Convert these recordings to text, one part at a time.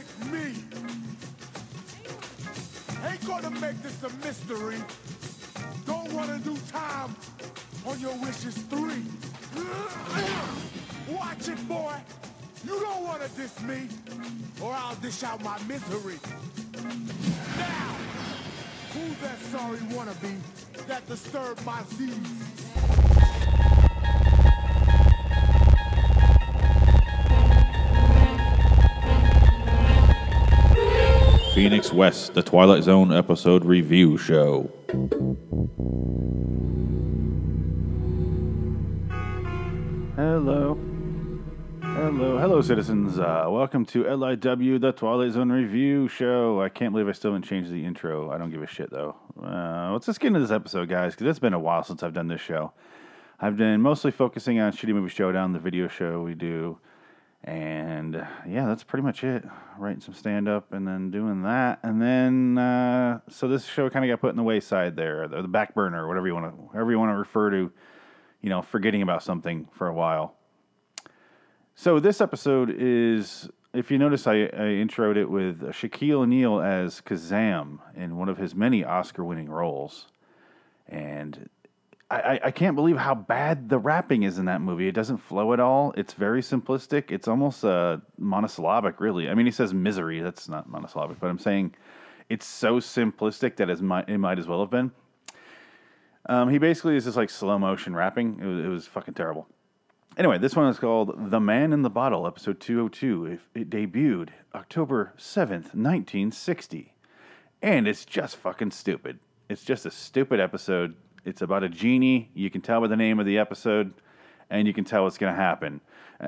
make me. Ain't gonna make this a mystery. Don't wanna do time on your wishes three. Watch it, boy. You don't wanna diss me, or I'll dish out my misery. Now, who's that sorry wannabe that disturbed my seas? Phoenix West, the Twilight Zone episode review show. Hello. Hello. Hello, citizens. Uh, welcome to LIW, the Twilight Zone Review Show. I can't believe I still haven't changed the intro. I don't give a shit, though. Uh, let's just get into this episode, guys, because it's been a while since I've done this show. I've been mostly focusing on Shitty Movie Showdown, the video show we do. And yeah, that's pretty much it. Writing some stand up and then doing that. And then, uh, so this show kind of got put in the wayside there, the, back burner, whatever you want to, whatever you want to refer to, you know, forgetting about something for a while. So this episode is, if you notice, I, I introed it with Shaquille O'Neal as Kazam in one of his many Oscar-winning roles, and I, I, can't believe how bad the rapping is in that movie. It doesn't flow at all. It's very simplistic. It's almost uh, monosyllabic, really. I mean, he says misery. That's not monosyllabic, but I'm saying it's so simplistic that it might, it might as well have been. Um, he basically is just like slow motion rapping. It was, it was fucking terrible. Anyway, this one is called The Man in the Bottle, episode 202. It, it debuted October 7th, 1960. And it's just fucking stupid. It's just a stupid episode. It's about a genie. You can tell by the name of the episode, and you can tell what's going to happen.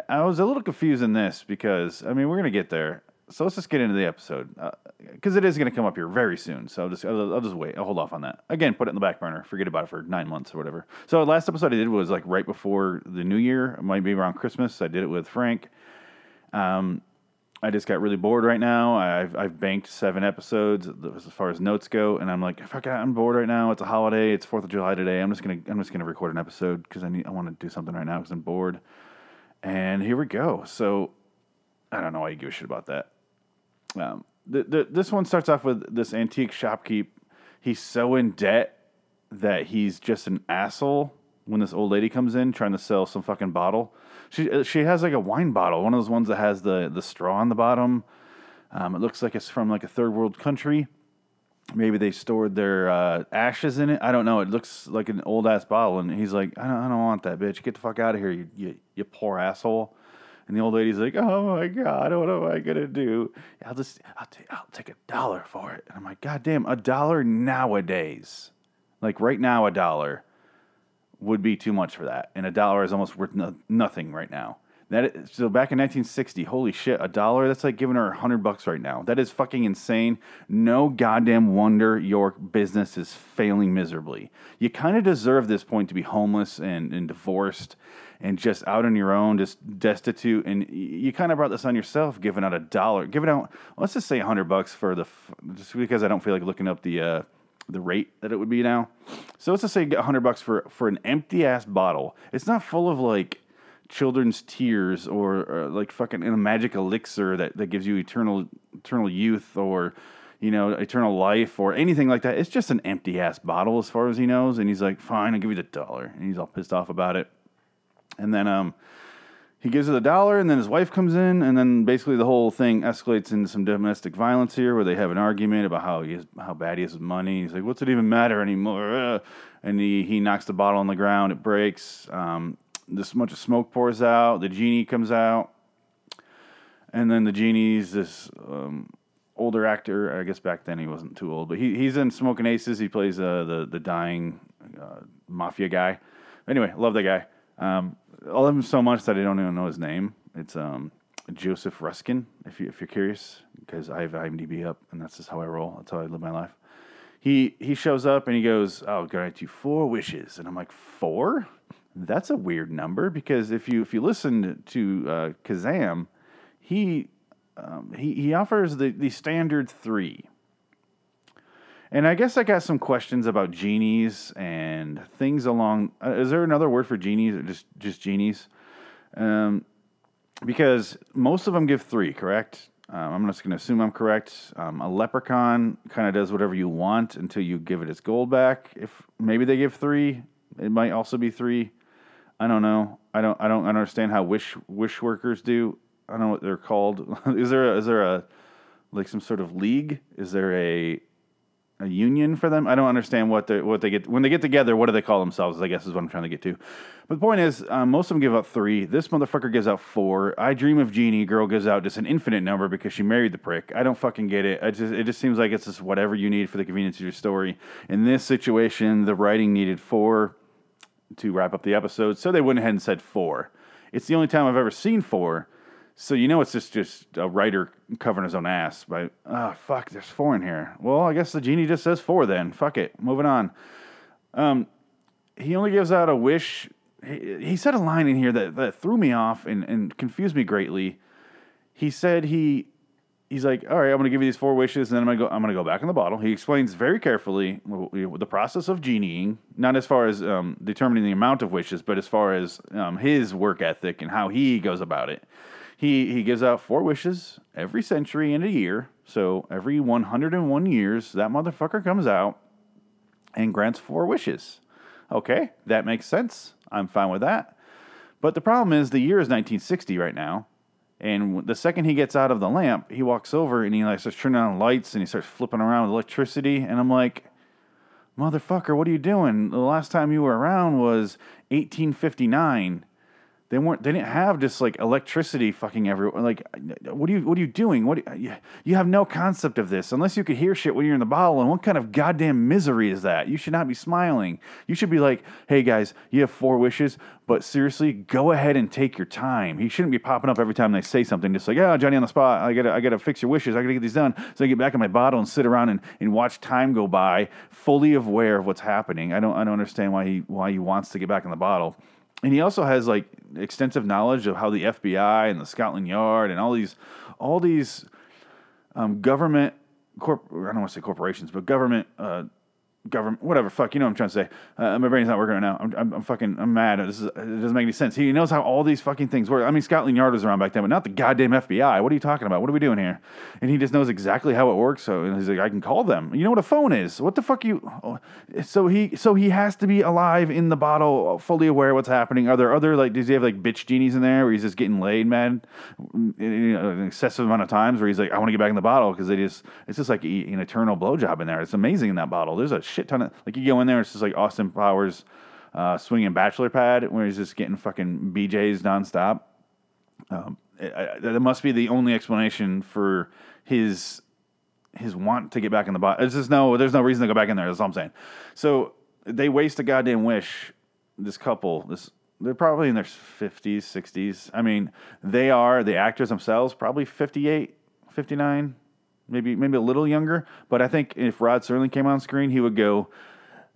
I was a little confused in this because, I mean, we're going to get there. So let's just get into the episode because it is going to come up here very soon. So I'll just I'll, I'll just wait. I'll hold off on that. Again, put it in the back burner. Forget about it for nine months or whatever. So last episode I did was like right before the new year. It might be around Christmas. I did it with Frank. Um, I just got really bored right now. I've I've banked seven episodes as far as notes go, and I'm like, fuck, I'm bored right now. It's a holiday. It's Fourth of July today. I'm just gonna I'm just gonna record an episode because I need I want to do something right now because I'm bored. And here we go. So I don't know why you give a shit about that. Um, the, the, this one starts off with this antique shopkeep. He's so in debt that he's just an asshole when this old lady comes in trying to sell some fucking bottle. She uh, she has like a wine bottle, one of those ones that has the the straw on the bottom. Um, it looks like it's from like a third world country. Maybe they stored their uh, ashes in it. I don't know. It looks like an old ass bottle, and he's like, I don't, I don't want that, bitch. Get the fuck out of here, you, you you poor asshole. And the old lady's like, "Oh my god, what am I gonna do? I'll just, I'll take, I'll take a dollar for it." And I'm like, "God damn, a dollar nowadays, like right now, a dollar would be too much for that, and a dollar is almost worth no, nothing right now." That is, so back in 1960, holy shit, a dollar that's like giving her a hundred bucks right now. That is fucking insane. No goddamn wonder your business is failing miserably. You kind of deserve this point to be homeless and, and divorced and just out on your own, just destitute. And you kind of brought this on yourself, giving out a dollar, giving out, let's just say a hundred bucks for the, just because I don't feel like looking up the, uh, the rate that it would be now. So let's just say a hundred bucks for, for an empty ass bottle. It's not full of like children's tears or, or like fucking a magic elixir that, that gives you eternal, eternal youth or, you know, eternal life or anything like that. It's just an empty ass bottle as far as he knows. And he's like, fine, I'll give you the dollar. And he's all pissed off about it. And then um, he gives her the dollar, and then his wife comes in, and then basically the whole thing escalates into some domestic violence here, where they have an argument about how he is, how bad he is with money. He's like, "What's it even matter anymore?" Uh, And he he knocks the bottle on the ground. It breaks. Um, this bunch of smoke pours out. The genie comes out, and then the genie's this um, older actor. I guess back then he wasn't too old, but he he's in Smoking Aces. He plays uh, the the dying uh, mafia guy. Anyway, love that guy. Um, I love him so much that I don't even know his name. It's um, Joseph Ruskin, if you if you're curious, because I have IMDb up, and that's just how I roll. That's how I live my life. He he shows up and he goes, "I'll grant you four wishes," and I'm like, four? That's a weird number because if you if you listen to uh, Kazam, he um, he he offers the the standard three. And I guess I got some questions about genies and things along. Uh, is there another word for genies or just just genies? Um, because most of them give three, correct? Um, I'm just going to assume I'm correct. Um, a leprechaun kind of does whatever you want until you give it its gold back. If maybe they give three, it might also be three. I don't know. I don't. I don't understand how wish wish workers do. I don't know what they're called. is there a, is there a like some sort of league? Is there a a union for them? I don't understand what they what they get when they get together. What do they call themselves? I guess is what I'm trying to get to. But the point is, um, most of them give out three. This motherfucker gives out four. I Dream of Jeannie girl gives out just an infinite number because she married the prick. I don't fucking get it. Just it just seems like it's just whatever you need for the convenience of your story. In this situation, the writing needed four to wrap up the episode, so they went ahead and said four. It's the only time I've ever seen four. So you know it's just just a writer covering his own ass. By oh fuck, there's four in here. Well, I guess the genie just says four then. Fuck it, moving on. Um, he only gives out a wish. He, he said a line in here that, that threw me off and, and confused me greatly. He said he he's like, all right, I'm going to give you these four wishes, and then I'm going to go. I'm to go back in the bottle. He explains very carefully the process of genieing, not as far as um, determining the amount of wishes, but as far as um, his work ethic and how he goes about it. He he gives out four wishes every century and a year. So every 101 years, that motherfucker comes out and grants four wishes. Okay, that makes sense. I'm fine with that. But the problem is the year is 1960 right now. And the second he gets out of the lamp, he walks over and he like starts turning on lights and he starts flipping around with electricity. And I'm like, motherfucker, what are you doing? The last time you were around was 1859 they weren't. They didn't have just like electricity fucking everywhere. Like, what are you? What are you doing? What? You, you have no concept of this unless you could hear shit when you're in the bottle. And what kind of goddamn misery is that? You should not be smiling. You should be like, hey guys, you have four wishes, but seriously, go ahead and take your time. He shouldn't be popping up every time they say something. Just like, oh, Johnny on the spot. I gotta, I gotta fix your wishes. I gotta get these done. So I get back in my bottle and sit around and, and watch time go by, fully aware of what's happening. I don't, I don't understand why he, why he wants to get back in the bottle and he also has like extensive knowledge of how the FBI and the Scotland Yard and all these all these um, government corp I don't want to say corporations, but government uh, government, whatever, fuck, you know what I'm trying to say. Uh, my brain's not working right now. I'm, I'm, I'm, fucking, I'm mad. This is, it doesn't make any sense. He knows how all these fucking things work. I mean, Scotland Yard was around back then, but not the goddamn FBI. What are you talking about? What are we doing here? And he just knows exactly how it works. So he's like, I can call them. You know what a phone is? What the fuck you? Oh. So he, so he has to be alive in the bottle, fully aware of what's happening. Are there other like, does he have like bitch genies in there where he's just getting laid, man, you know, an excessive amount of times where he's like, I want to get back in the bottle because they just, it's just like an eternal blowjob in there. It's amazing in that bottle. There's a shit ton of like you go in there, it's just like Austin Powers uh, swinging bachelor pad where he's just getting fucking BJ's nonstop. Um, that must be the only explanation for his his want to get back in the box. There's just no there's no reason to go back in there. That's all I'm saying. So they waste a goddamn wish. This couple, this they're probably in their 50s, 60s. I mean, they are the actors themselves probably 58, 59, maybe maybe a little younger. But I think if Rod Serling came on screen, he would go,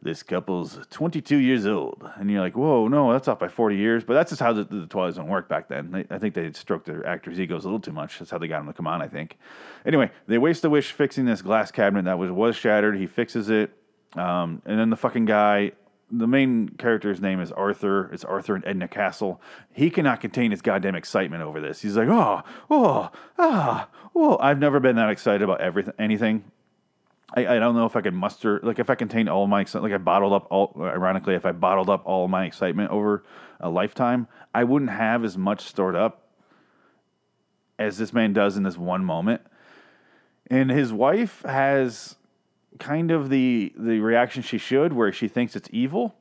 "This couple's 22 years old," and you're like, "Whoa, no, that's off by 40 years." But that's just how the, the Twilight Zone worked back then. They, I think they stroked their actors' egos a little too much. That's how they got them to come on. I think. Anyway, they waste a wish fixing this glass cabinet that was was shattered. He fixes it, um, and then the fucking guy the main character's name is Arthur. It's Arthur and Edna Castle. He cannot contain his goddamn excitement over this. He's like, oh, oh, ah, oh. I've never been that excited about everything, anything. I, I don't know if I could muster, like, if I contained all my excitement, like, I bottled up all, ironically, if I bottled up all my excitement over a lifetime, I wouldn't have as much stored up as this man does in this one moment. And his wife has kind of the the reaction she should, where she thinks it's evil.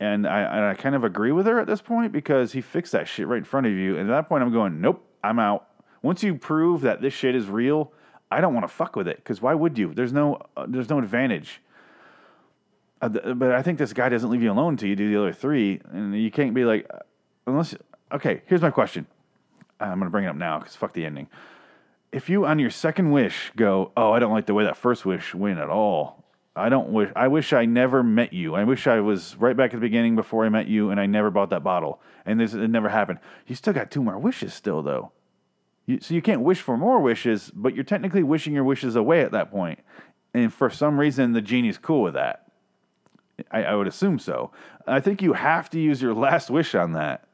And I, and I kind of agree with her at this point because he fixed that shit right in front of you. And at that point, I'm going, nope, I'm out. Once you prove that this shit is real, I don't want to fuck with it because why would you? There's no uh, there's no advantage. Uh, but I think this guy doesn't leave you alone until you do the other three, and you can't be like, uh, unless. Okay, here's my question. I'm gonna bring it up now because fuck the ending if you on your second wish go, oh, I don't like the way that first wish went at all. I don't wish. I wish I never met you. I wish I was right back at the beginning before I met you, and I never bought that bottle, and this it never happened. You still got two more wishes, still though. You, so you can't wish for more wishes, but you're technically wishing your wishes away at that point. And for some reason, the genie's cool with that. I, I would assume so. I think you have to use your last wish on that,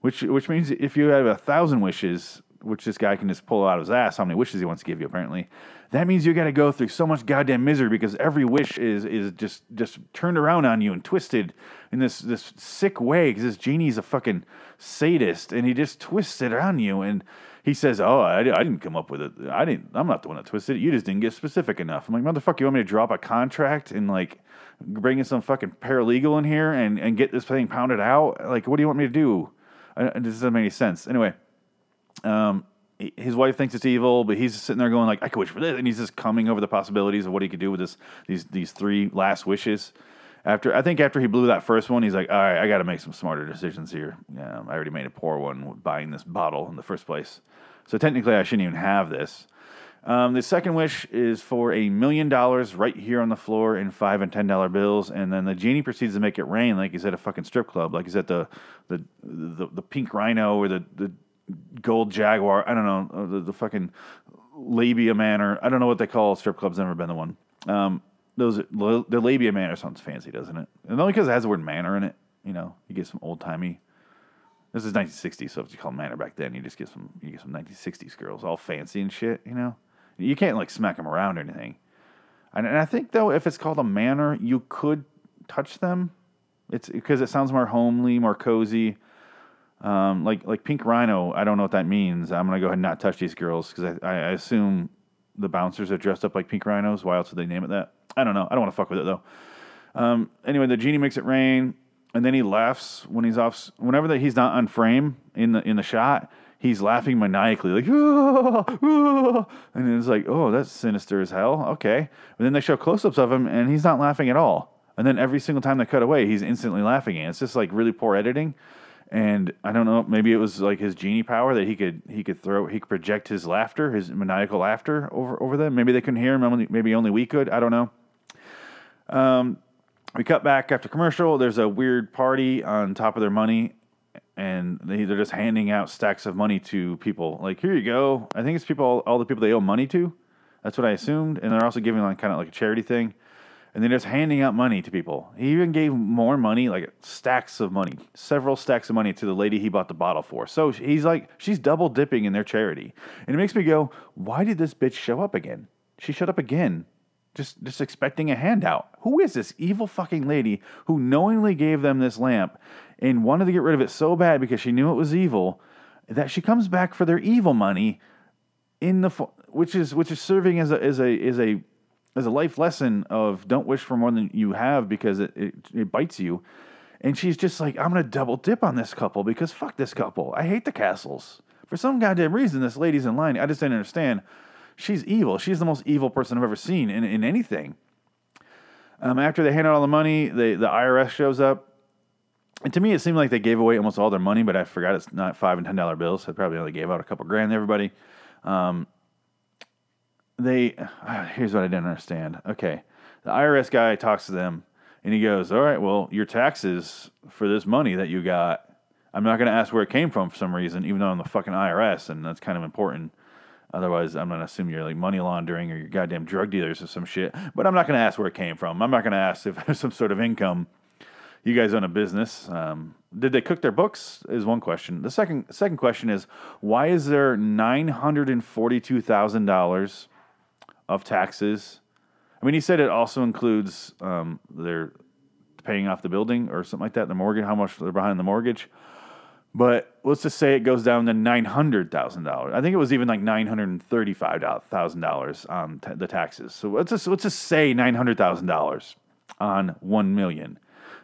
which which means if you have a thousand wishes, which this guy can just pull out of his ass how many wishes he wants to give you, apparently. That means you got to go through so much goddamn misery because every wish is is just just turned around on you and twisted in this this sick way because this genie's a fucking sadist and he just twists it on you and he says, "Oh, I, I didn't come up with it. I didn't. I'm not the one that twisted it. You just didn't get specific enough." I'm like, "Motherfucker, you want me to drop a contract and like bring in some fucking paralegal in here and and get this thing pounded out? Like, what do you want me to do?" It doesn't make any sense. Anyway, um, his wife thinks it's evil, but he's sitting there going like, "I could wish for this," and he's just coming over the possibilities of what he could do with this these these three last wishes. After I think after he blew that first one, he's like, "All right, I got to make some smarter decisions here. Yeah, I already made a poor one buying this bottle in the first place, so technically I shouldn't even have this." Um, the second wish is for a million dollars right here on the floor in five and ten dollar bills, and then the genie proceeds to make it rain like he's at a fucking strip club, like he's at the the the, the pink rhino or the the gold jaguar. I don't know uh, the, the fucking labia manor. I don't know what they call strip clubs. Never been the one. Um, those the labia manor sounds fancy, doesn't it? And only because it has the word manor in it. You know, you get some old timey. This is 1960, so if you call manor back then, you just get some you get some 1960s girls, all fancy and shit. You know, you can't like smack them around or anything. And, and I think though, if it's called a manor, you could touch them. It's because it sounds more homely, more cozy. Um, like like pink rhino, I don't know what that means. I'm gonna go ahead and not touch these girls because I, I assume the bouncers are dressed up like pink rhinos. Why else would they name it that? I don't know. I don't want to fuck with it though. Um, anyway, the genie makes it rain, and then he laughs when he's off. Whenever that he's not on frame in the in the shot, he's laughing maniacally, like, "Ah, ah," and it's like, oh, that's sinister as hell. Okay, but then they show close-ups of him, and he's not laughing at all. And then every single time they cut away, he's instantly laughing. And it's just like really poor editing. And I don't know, maybe it was like his genie power that he could he could throw he could project his laughter, his maniacal laughter over over them. Maybe they couldn't hear him. Maybe only we could. I don't know. Um, we cut back after commercial. There's a weird party on top of their money, and they, they're just handing out stacks of money to people. Like, here you go. I think it's people, all the people they owe money to. That's what I assumed. And they're also giving like kind of like a charity thing. And they're just handing out money to people. He even gave more money, like stacks of money, several stacks of money to the lady he bought the bottle for. So he's like, she's double dipping in their charity. And it makes me go, why did this bitch show up again? She showed up again just just expecting a handout. Who is this evil fucking lady who knowingly gave them this lamp and wanted to get rid of it so bad because she knew it was evil that she comes back for their evil money in the which is which is serving as a as a as a as a life lesson of don't wish for more than you have because it, it, it bites you. And she's just like, I'm gonna double dip on this couple because fuck this couple. I hate the castles. For some goddamn reason, this lady's in line. I just didn't understand. She's evil. She's the most evil person I've ever seen in, in anything. Um, after they hand out all the money, they, the IRS shows up. And to me, it seemed like they gave away almost all their money, but I forgot it's not five and ten dollar bills. They probably only gave out a couple grand to everybody. Um, they ah, here's what I didn't understand. Okay, the IRS guy talks to them, and he goes, "All right, well, your taxes for this money that you got, I'm not going to ask where it came from for some reason, even though I'm the fucking IRS, and that's kind of important." Otherwise, I'm going to assume you're like money laundering or you're goddamn drug dealers or some shit. But I'm not going to ask where it came from. I'm not going to ask if there's some sort of income. You guys own a business. Um, did they cook their books? Is one question. The second second question is why is there nine hundred and forty two thousand dollars of taxes? I mean, he said it also includes um, their paying off the building or something like that. The mortgage, how much they're behind the mortgage. But let's just say it goes down to nine hundred thousand dollars. I think it was even like nine hundred and thirty-five thousand dollars on t- the taxes. So let's just let's just say nine hundred thousand dollars on one million.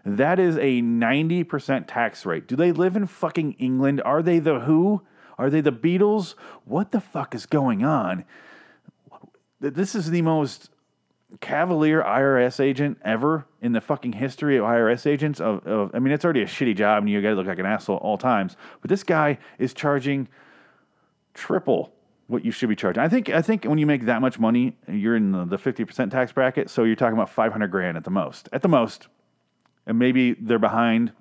That is a ninety percent tax rate. Do they live in fucking England? Are they the Who? Are they the Beatles? What the fuck is going on? This is the most cavalier IRS agent ever in the fucking history of IRS agents. Of, of I mean, it's already a shitty job, and you got to look like an asshole at all times. But this guy is charging triple what you should be charging. I think I think when you make that much money, you're in the fifty percent tax bracket. So you're talking about five hundred grand at the most. At the most, and maybe they're behind.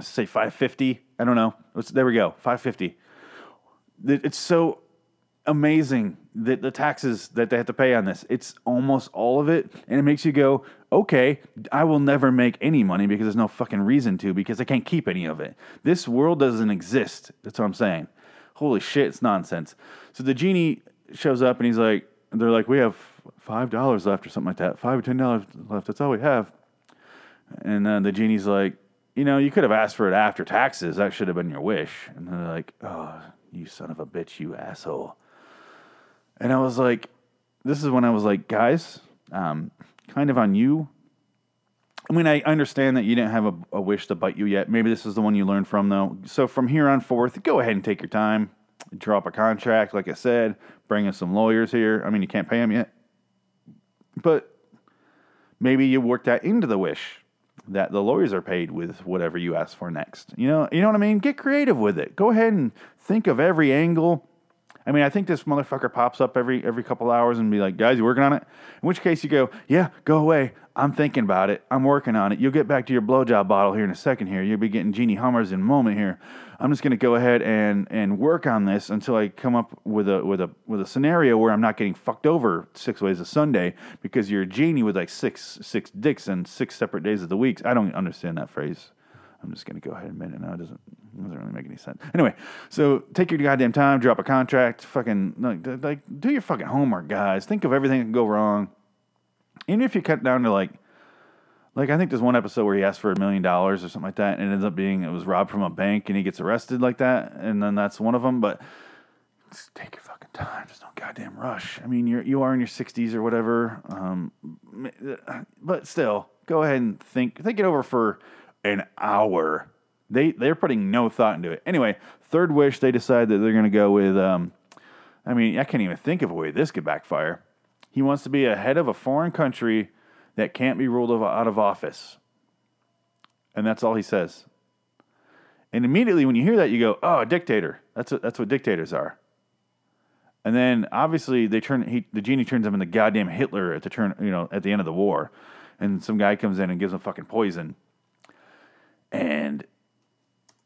Say five fifty. I don't know. Let's, there we go. Five fifty. It's so amazing that the taxes that they have to pay on this. It's almost all of it, and it makes you go, okay, I will never make any money because there's no fucking reason to because I can't keep any of it. This world doesn't exist. That's what I'm saying. holy shit, it's nonsense. So the genie shows up and he's like, they're like, we have five dollars left or something like that, five or ten dollars left. That's all we have. And then the genie's like, you know, you could have asked for it after taxes. That should have been your wish. And they're like, oh, you son of a bitch, you asshole. And I was like, this is when I was like, guys, um, kind of on you. I mean, I understand that you didn't have a, a wish to bite you yet. Maybe this is the one you learned from, though. So from here on forth, go ahead and take your time. Draw up a contract, like I said. Bring in some lawyers here. I mean, you can't pay them yet. But maybe you work that into the wish that the lawyers are paid with whatever you ask for next. You know, you know what I mean? Get creative with it. Go ahead and think of every angle. I mean, I think this motherfucker pops up every every couple hours and be like, "Guys, you working on it?" In which case, you go, "Yeah, go away. I'm thinking about it. I'm working on it. You'll get back to your blowjob bottle here in a second. Here, you'll be getting genie hummers in a moment. Here, I'm just to go ahead and and work on this until I come up with a with a with a scenario where I'm not getting fucked over six ways a Sunday because you're a genie with like six six dicks and six separate days of the weeks. I don't understand that phrase. I'm just going to go ahead and admit it now. It doesn't, it doesn't really make any sense. Anyway, so take your goddamn time, drop a contract, fucking, like, like, do your fucking homework, guys. Think of everything that can go wrong. Even if you cut down to like, like I think there's one episode where he asked for a million dollars or something like that, and it ends up being it was robbed from a bank, and he gets arrested like that, and then that's one of them. But just take your fucking time. Just don't goddamn rush. I mean, you're you are in your 60s or whatever, um, but still, go ahead and think think it over for an hour. They they're putting no thought into it. Anyway, third wish they decide that they're going to go with. Um, I mean, I can't even think of a way this could backfire. He wants to be a head of a foreign country that can't be ruled out of office, and that's all he says. And immediately when you hear that, you go, "Oh, a dictator." That's what, that's what dictators are. And then obviously they turn he, the genie turns him into goddamn Hitler at the turn you know at the end of the war, and some guy comes in and gives him fucking poison.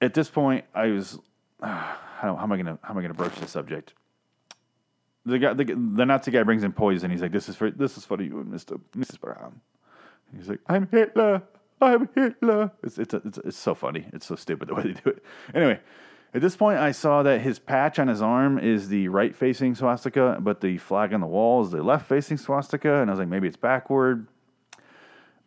At this point, I was, uh, how, how am I gonna how am I gonna broach this subject? The guy, the, the Nazi guy brings in poison. He's like, "This is for this is for you, Mister Mrs. Brown." And he's like, "I'm Hitler. I'm Hitler." It's it's, it's it's so funny. It's so stupid the way they do it. Anyway, at this point, I saw that his patch on his arm is the right facing swastika, but the flag on the wall is the left facing swastika. And I was like, maybe it's backward.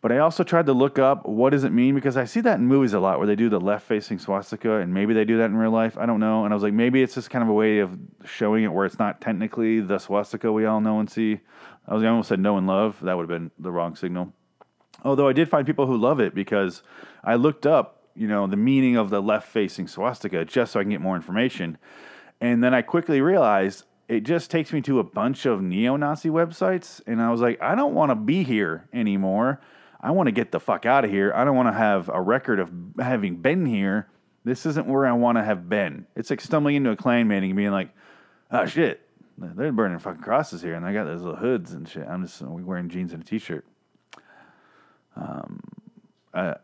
But I also tried to look up what does it mean because I see that in movies a lot where they do the left facing swastika and maybe they do that in real life. I don't know. And I was like, maybe it's just kind of a way of showing it where it's not technically the swastika we all know and see. I was I almost said know and love. That would have been the wrong signal. Although I did find people who love it because I looked up, you know, the meaning of the left facing swastika just so I can get more information. And then I quickly realized it just takes me to a bunch of neo Nazi websites. And I was like, I don't want to be here anymore. I want to get the fuck out of here. I don't want to have a record of having been here. This isn't where I want to have been. It's like stumbling into a Klan meeting and being like, oh shit, they're burning fucking crosses here and I got those little hoods and shit. I'm just wearing jeans and a t shirt. Um, uh,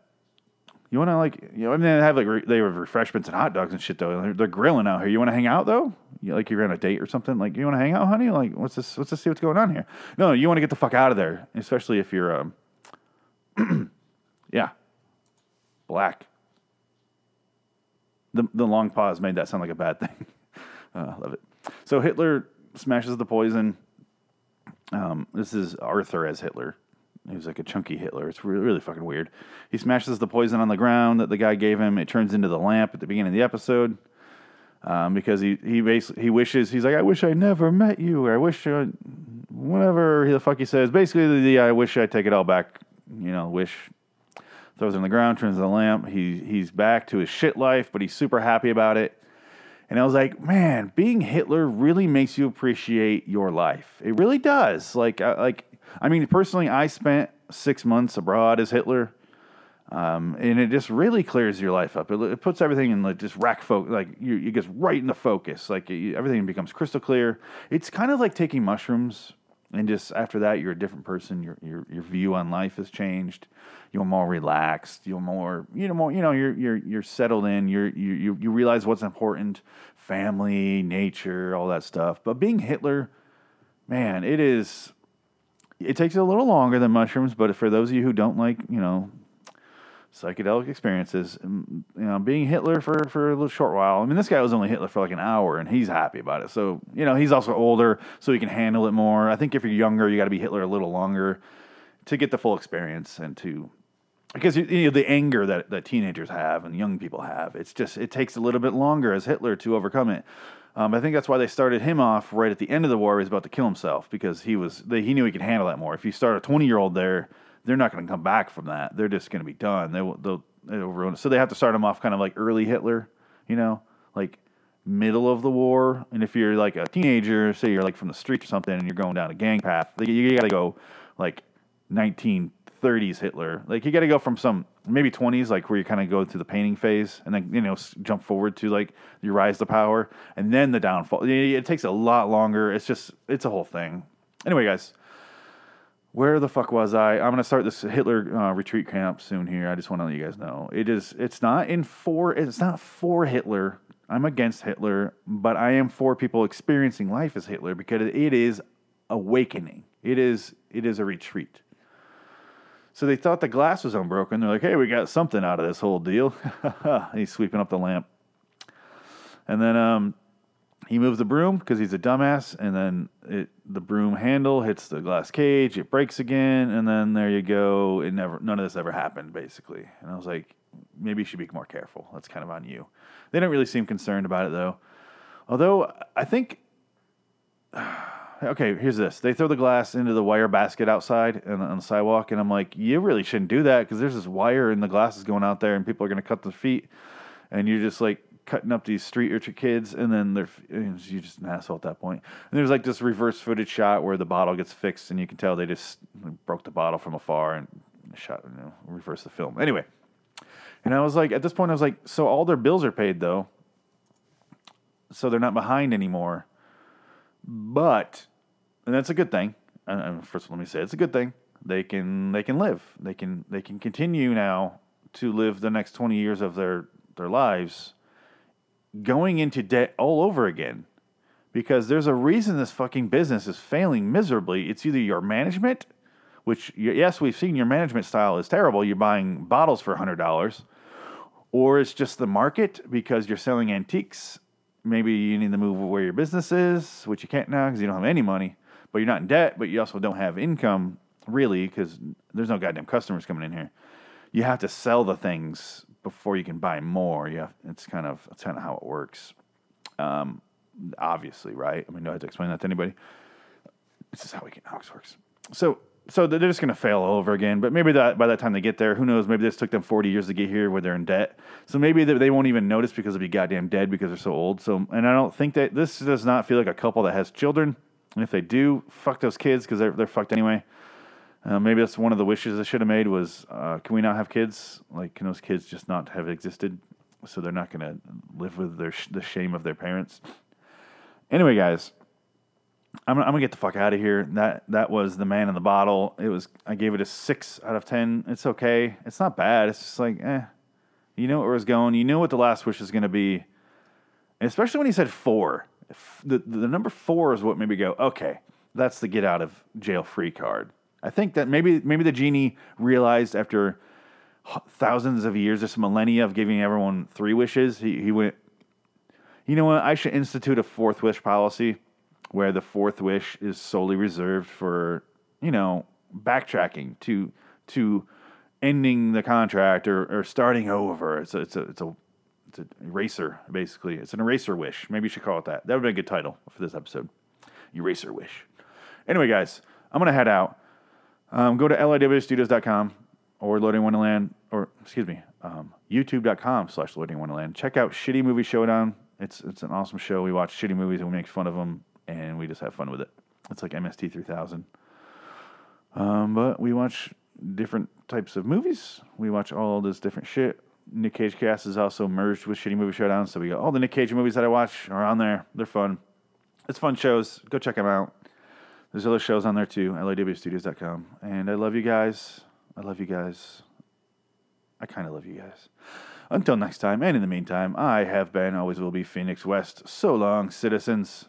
you want to like, you know, I mean, they have like re- they have refreshments and hot dogs and shit though. They're, they're grilling out here. You want to hang out though? You, like you're on a date or something? Like you want to hang out, honey? Like what's this? What's this? See what's going on here? No, you want to get the fuck out of there, especially if you're um, yeah. Black. The, the long pause made that sound like a bad thing. uh, love it. So Hitler smashes the poison. Um, this is Arthur as Hitler. He was like a chunky Hitler. It's really, really fucking weird. He smashes the poison on the ground that the guy gave him. It turns into the lamp at the beginning of the episode. Um, because he he basically he wishes he's like I wish I never met you or I wish I, whatever the fuck he says. Basically, the, the I wish I take it all back you know, wish throws it on the ground, turns the lamp. He he's back to his shit life, but he's super happy about it. And I was like, man, being Hitler really makes you appreciate your life. It really does. Like, I, like I mean, personally, I spent six months abroad as Hitler, um, and it just really clears your life up. It, it puts everything in like just rack focus. Like, you, it gets right into focus. Like, everything becomes crystal clear. It's kind of like taking mushrooms and just after that you're a different person. Your your your view on life has changed. You're more relaxed. You're more you know more you know you're you're you're settled in. You're you you, you realize what's important family nature all that stuff. But being hitler man it is it takes a little longer than mushrooms but for those of you who don't like you know psychedelic experiences. You know, being Hitler for for a little short while. I mean, this guy was only Hitler for like an hour, and he's happy about it. So you know, he's also older, so he can handle it more. I think if you're younger, you got to be Hitler a little longer to get the full experience and to because you know the anger that, that teenagers have and young people have it's just it takes a little bit longer as hitler to overcome it um, i think that's why they started him off right at the end of the war he was about to kill himself because he was they, he knew he could handle that more if you start a 20 year old there they're not going to come back from that they're just going to be done they will they'll, they'll ruin it so they have to start them off kind of like early hitler you know like middle of the war and if you're like a teenager say you're like from the streets or something and you're going down a gang path you got to go like 1930s Hitler. Like you got to go from some maybe 20s, like where you kind of go through the painting phase, and then you know jump forward to like you rise to power, and then the downfall. It takes a lot longer. It's just it's a whole thing. Anyway, guys, where the fuck was I? I'm gonna start this Hitler uh, retreat camp soon. Here, I just want to let you guys know it is. It's not in for. It's not for Hitler. I'm against Hitler, but I am for people experiencing life as Hitler because it is awakening. It is. It is a retreat. So they thought the glass was unbroken. They're like, "Hey, we got something out of this whole deal." he's sweeping up the lamp, and then um, he moves the broom because he's a dumbass, and then it, the broom handle hits the glass cage. It breaks again, and then there you go. It never, none of this ever happened, basically. And I was like, maybe you should be more careful. That's kind of on you. They don't really seem concerned about it though. Although I think okay, here's this. They throw the glass into the wire basket outside and on the sidewalk, and I'm like, you really shouldn't do that because there's this wire and the glass is going out there, and people are going to cut their feet, and you're just like cutting up these street urchin kids, and then they're you're just an asshole at that point. And there's like this reverse footage shot where the bottle gets fixed, and you can tell they just broke the bottle from afar and shot, you know, reverse the film. Anyway, and I was like, at this point, I was like, so all their bills are paid though, so they're not behind anymore. But, and that's a good thing. And and first, let me say it's a good thing. They can they can live. They can they can continue now to live the next twenty years of their their lives, going into debt all over again, because there's a reason this fucking business is failing miserably. It's either your management, which yes, we've seen your management style is terrible. You're buying bottles for hundred dollars, or it's just the market because you're selling antiques. Maybe you need to move where your business is, which you can't now because you don't have any money, but you're not in debt, but you also don't have income really because there's no goddamn customers coming in here. You have to sell the things before you can buy more. Have, it's kind of it's kind of how it works. Um, obviously, right? I mean, no, I to explain that to anybody. This is how we how this works. So so they're just going to fail all over again. But maybe that by that time they get there, who knows? Maybe this took them forty years to get here, where they're in debt. So maybe they, they won't even notice because they'll be goddamn dead because they're so old. So and I don't think that this does not feel like a couple that has children. And if they do, fuck those kids because they're they're fucked anyway. Uh, maybe that's one of the wishes I should have made was, uh, can we not have kids? Like, can those kids just not have existed? So they're not going to live with their sh- the shame of their parents. Anyway, guys, I'm, I'm gonna get the fuck out of here. That that was the man in the bottle. It was I gave it a six out of ten. It's okay. It's not bad. It's just like eh. You know where it was going. You knew what the last wish was gonna be, and especially when he said four. The the number four is what made me go okay. That's the get out of jail free card. I think that maybe maybe the genie realized after thousands of years, this millennia of giving everyone three wishes, he he went. You know what? I should institute a fourth wish policy where the fourth wish is solely reserved for, you know, backtracking to to ending the contract or, or starting over. It's a, it's a it's a it's an eraser basically. It's an eraser wish. Maybe you should call it that. That would be a good title for this episode. Eraser wish. Anyway, guys, I'm gonna head out. Um, go to liwstudios.com or Loading Wonderland, or excuse me, um, youtube.com slash Loading Wonderland. Check out Shitty Movie Showdown. It's it's an awesome show. We watch shitty movies and we make fun of them, and we just have fun with it. It's like MST 3000. Um, but we watch different types of movies. We watch all this different shit. Nick Cage Cast is also merged with Shitty Movie Showdown, so we got all the Nick Cage movies that I watch are on there. They're fun. It's fun shows. Go check them out. There's other shows on there too, liwstudios.com. And I love you guys. I love you guys. I kind of love you guys. Until next time, and in the meantime, I have been, always will be Phoenix West. So long, citizens.